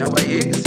não é what it.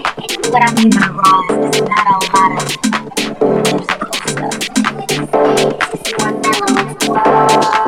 What I mean by wrong is not a lot of musical stuff. It's more mellow.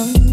sun